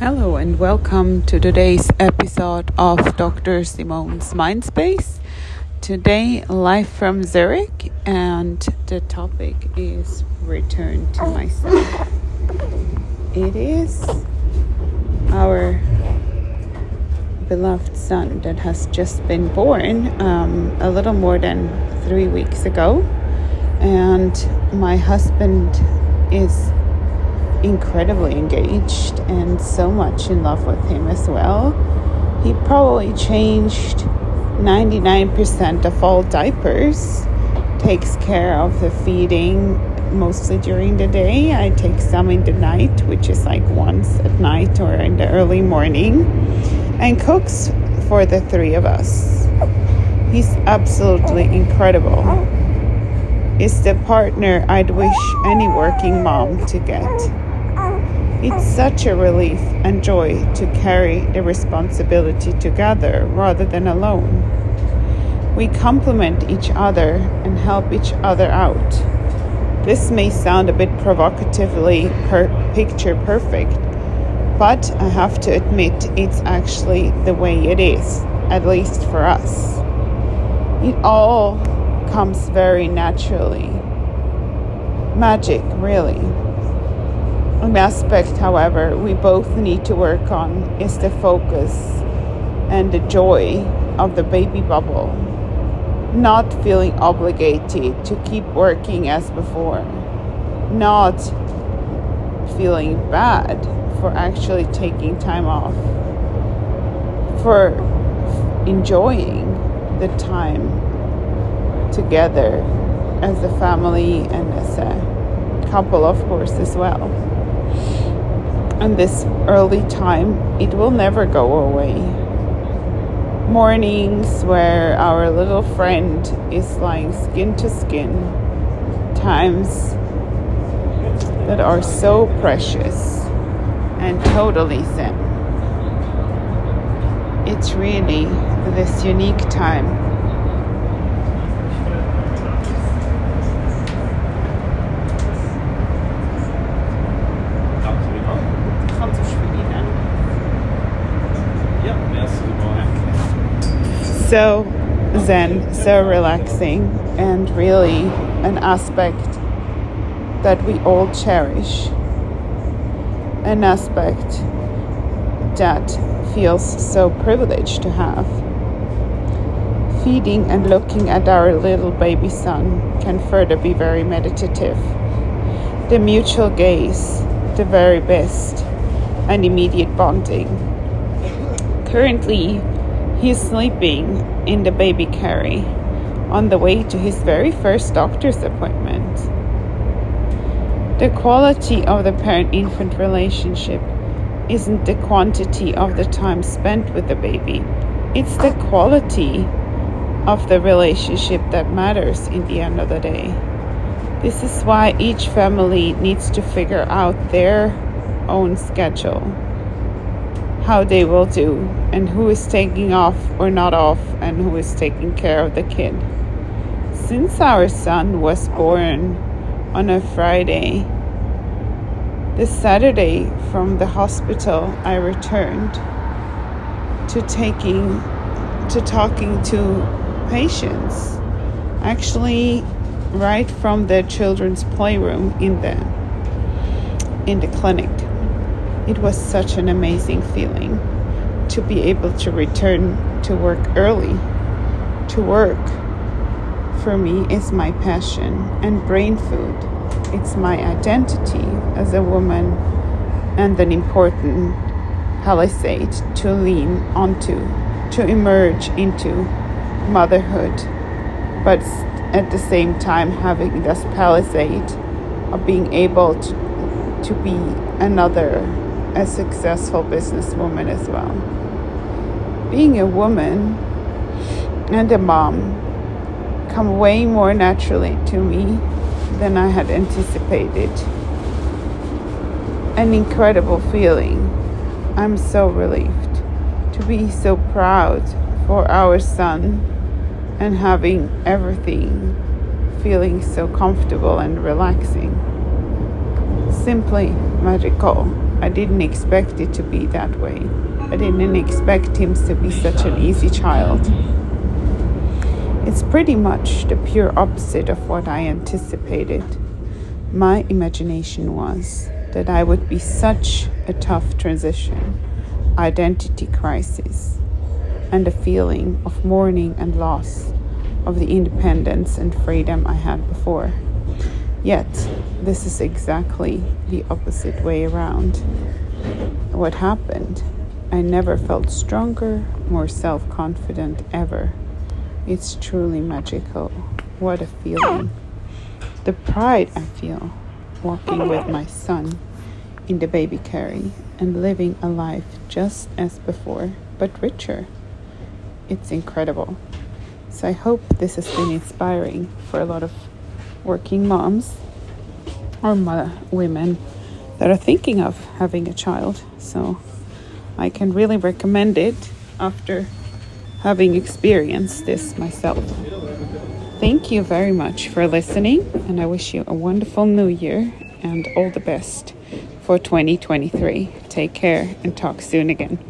Hello and welcome to today's episode of Dr. Simone's Mindspace. Today, live from Zurich, and the topic is Return to Myself. It is our beloved son that has just been born um, a little more than three weeks ago, and my husband is incredibly engaged and so much in love with him as well. He probably changed 99% of all diapers, takes care of the feeding mostly during the day. I take some in the night, which is like once at night or in the early morning, and cooks for the three of us. He's absolutely incredible. Is the partner I'd wish any working mom to get. It's such a relief and joy to carry the responsibility together rather than alone. We complement each other and help each other out. This may sound a bit provocatively per- picture perfect, but I have to admit it's actually the way it is, at least for us. It all comes very naturally. Magic, really. An aspect, however, we both need to work on is the focus and the joy of the baby bubble. Not feeling obligated to keep working as before. Not feeling bad for actually taking time off. For enjoying the time together as a family and as a couple, of course, as well and this early time, it will never go away. Mornings where our little friend is lying skin to skin, times that are so precious and totally zen. It's really this unique time so zen, so relaxing, and really an aspect that we all cherish. An aspect that feels so privileged to have. Feeding and looking at our little baby son can further be very meditative. The mutual gaze, the very best, and immediate bonding. Currently, he is sleeping in the baby carry on the way to his very first doctor's appointment. The quality of the parent infant relationship isn't the quantity of the time spent with the baby, it's the quality of the relationship that matters in the end of the day. This is why each family needs to figure out their own schedule how they will do and who is taking off or not off and who is taking care of the kid. Since our son was born on a Friday, the Saturday from the hospital, I returned to taking to talking to patients. Actually, right from the children's playroom in the in the clinic. It was such an amazing feeling to be able to return to work early. To work, for me, is my passion and brain food. It's my identity as a woman and an important palisade to lean onto, to emerge into motherhood, but at the same time having this palisade of being able to, to be another a successful businesswoman as well. Being a woman and a mom come way more naturally to me than I had anticipated. An incredible feeling. I'm so relieved to be so proud for our son and having everything feeling so comfortable and relaxing. Simply magical. I didn't expect it to be that way. I didn't expect him to be such an easy child. It's pretty much the pure opposite of what I anticipated. My imagination was that I would be such a tough transition, identity crisis, and a feeling of mourning and loss of the independence and freedom I had before. Yet, this is exactly the opposite way around. What happened? I never felt stronger, more self confident ever. It's truly magical. What a feeling. The pride I feel walking with my son in the baby carry and living a life just as before, but richer. It's incredible. So I hope this has been inspiring for a lot of working moms or women that are thinking of having a child. So I can really recommend it after having experienced this myself. Thank you very much for listening, and I wish you a wonderful new year and all the best for 2023. Take care and talk soon again.